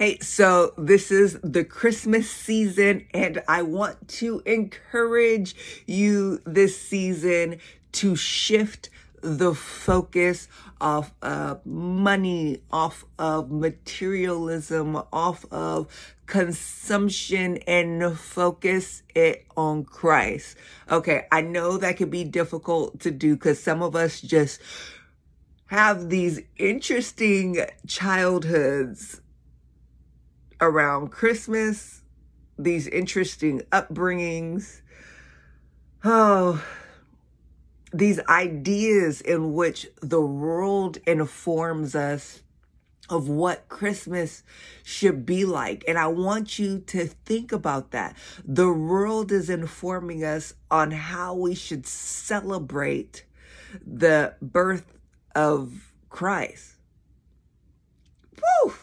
Hey, so this is the Christmas season, and I want to encourage you this season to shift the focus off of money, off of materialism, off of consumption and focus it on Christ. Okay, I know that can be difficult to do because some of us just have these interesting childhoods around Christmas, these interesting upbringings. Oh, these ideas in which the world informs us of what Christmas should be like. And I want you to think about that. The world is informing us on how we should celebrate the birth of Christ. Woo!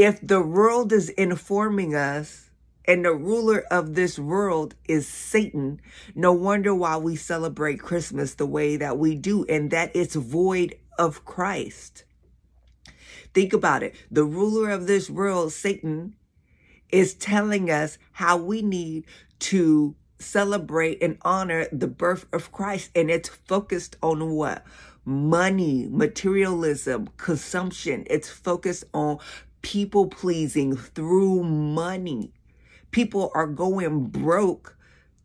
If the world is informing us and the ruler of this world is Satan. No wonder why we celebrate Christmas the way that we do, and that it's void of Christ. Think about it. The ruler of this world, Satan, is telling us how we need to celebrate and honor the birth of Christ. And it's focused on what? Money, materialism, consumption. It's focused on people pleasing through money people are going broke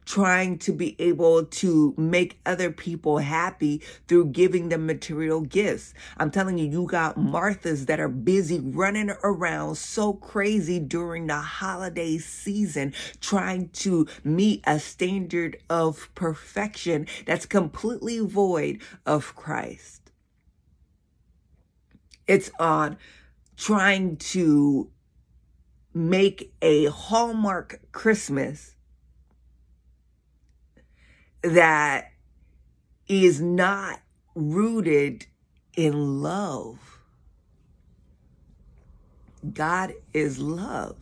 trying to be able to make other people happy through giving them material gifts. I'm telling you, you got Marthas that are busy running around so crazy during the holiday season trying to meet a standard of perfection that's completely void of Christ. It's on trying to make a Hallmark Christmas that is not rooted in love. God is love,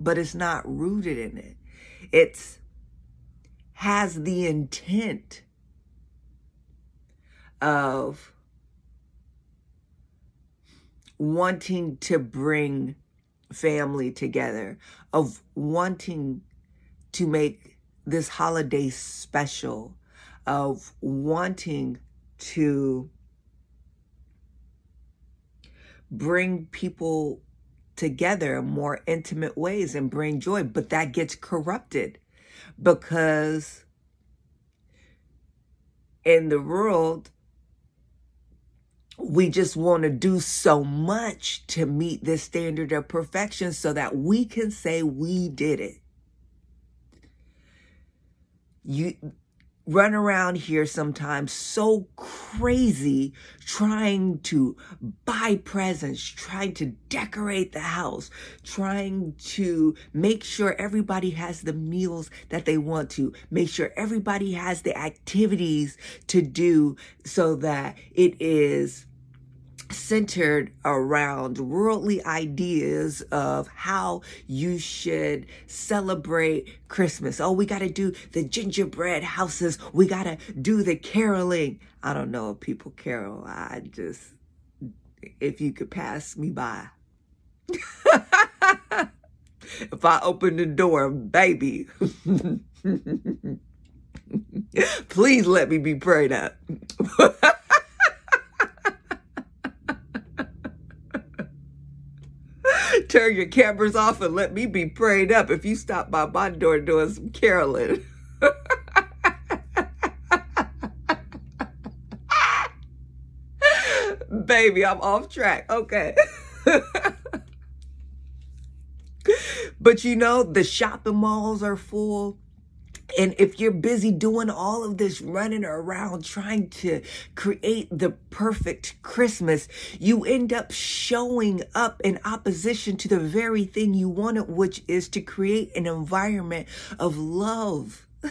but it's not rooted in it. It's has the intent of wanting to bring family together, of wanting to make this holiday special, of wanting to bring people together in more intimate ways and bring joy. But that gets corrupted because in the world, we just want to do so much to meet this standard of perfection so that we can say we did it. You run around here sometimes so crazy trying to buy presents, trying to decorate the house, trying to make sure everybody has the meals that they want to, make sure everybody has the activities to do so that it is centered around worldly ideas of how you should celebrate Christmas. Oh, we got to do the gingerbread houses. We got to do the caroling. I don't know if people carol. I just, if you could pass me by. if I open the door, baby, please let me be prayed up. turn your cameras off and let me be prayed up if you stop by my door doing some caroling. Baby, I'm off track. Okay. but you know, the shopping malls are full and if you're busy doing all of this running around trying to create the perfect Christmas, you end up showing up in opposition to the very thing you wanted, which is to create an environment of love.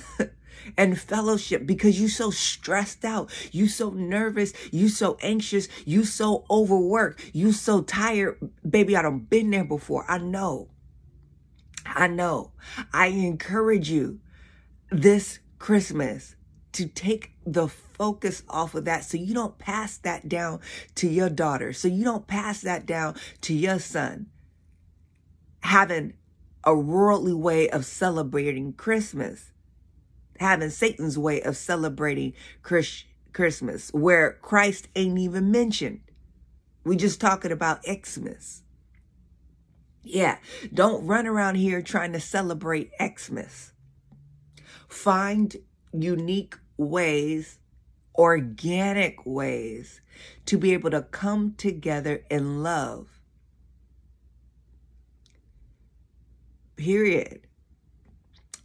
and fellowship because you so stressed out, you so nervous, you so anxious, you so overworked, you so tired. Baby, I done been there before. I know. I know. I encourage you this Christmas to take the focus off of that so you don't pass that down to your daughter, so you don't pass that down to your son. Having a worldly way of celebrating Christmas, having Satan's way of celebrating Chris, Christmas, where Christ ain't even mentioned. We just talking about Xmas. Yeah, don't run around here trying to celebrate Xmas. Find unique ways, organic ways to be able to come together in love. Period.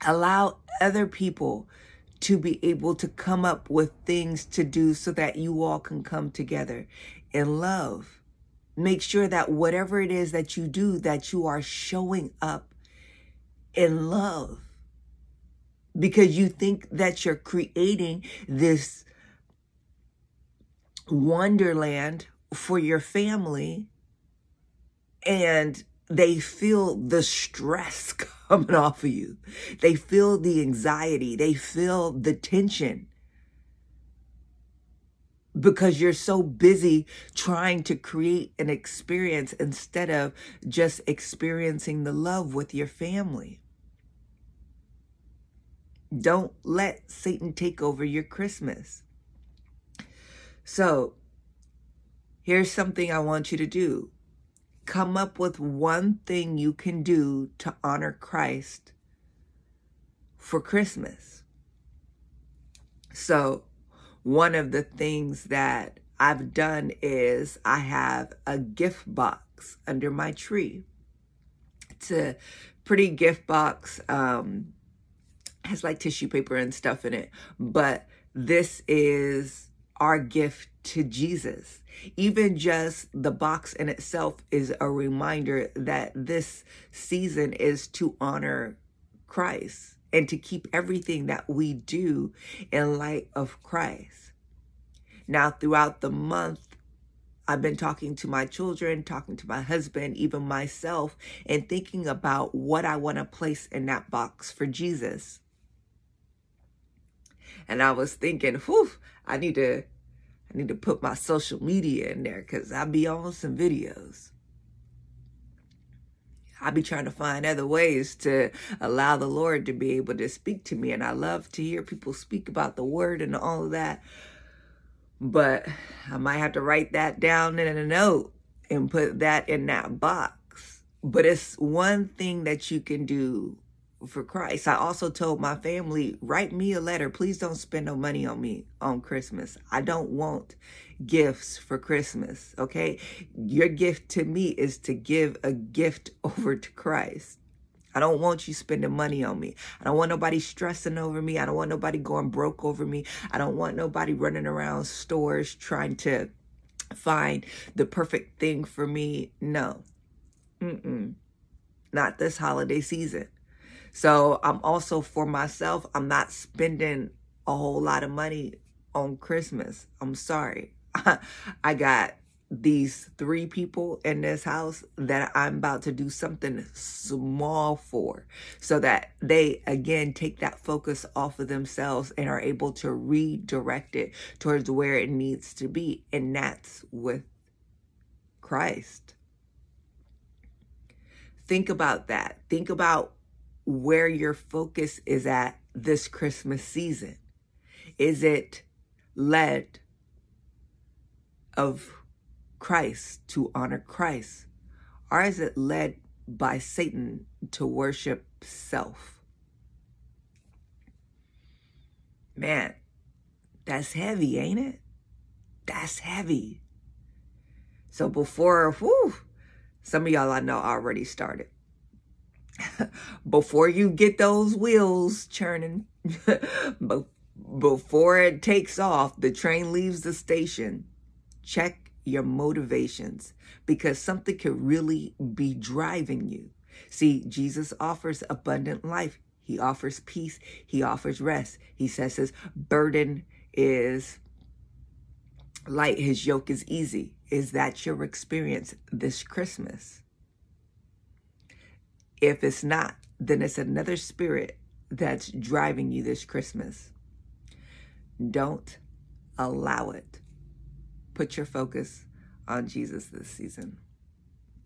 Allow other people to be able to come up with things to do so that you all can come together in love. Make sure that whatever it is that you do, that you are showing up in love. Because you think that you're creating this wonderland for your family and they feel the stress coming off of you. They feel the anxiety. They feel the tension because you're so busy trying to create an experience instead of just experiencing the love with your family. Don't let Satan take over your Christmas. So, here's something I want you to do come up with one thing you can do to honor Christ for Christmas. So, one of the things that I've done is I have a gift box under my tree. It's a pretty gift box. Um, has like tissue paper and stuff in it, but this is our gift to Jesus. Even just the box in itself is a reminder that this season is to honor Christ and to keep everything that we do in light of Christ. Now, throughout the month, I've been talking to my children, talking to my husband, even myself, and thinking about what I want to place in that box for Jesus. And I was thinking, whew, I need to I need to put my social media in there because I'll be on some videos. I'll be trying to find other ways to allow the Lord to be able to speak to me. And I love to hear people speak about the word and all of that. But I might have to write that down in a note and put that in that box. But it's one thing that you can do for Christ. I also told my family, write me a letter. Please don't spend no money on me on Christmas. I don't want gifts for Christmas, okay? Your gift to me is to give a gift over to Christ. I don't want you spending money on me. I don't want nobody stressing over me. I don't want nobody going broke over me. I don't want nobody running around stores trying to find the perfect thing for me. No. Mm-mm. Not this holiday season. So I'm also for myself, I'm not spending a whole lot of money on Christmas. I'm sorry. I got these three people in this house that I'm about to do something small for so that they again take that focus off of themselves and are able to redirect it towards where it needs to be. And that's with Christ. Think about that. Think about where your focus is at this Christmas season. Is it led of Christ to honor Christ? Or is it led by Satan to worship self? Man, that's heavy, ain't it? That's heavy. So before, whew, some of y'all I know already started. before you get those wheels churning, before it takes off, the train leaves the station, check your motivations because something could really be driving you. See, Jesus offers abundant life. He offers peace. He offers rest. He says his burden is light, his yoke is easy. Is that your experience this Christmas? If it's not, then it's another spirit that's driving you this Christmas. Don't allow it. Put your focus on Jesus this season.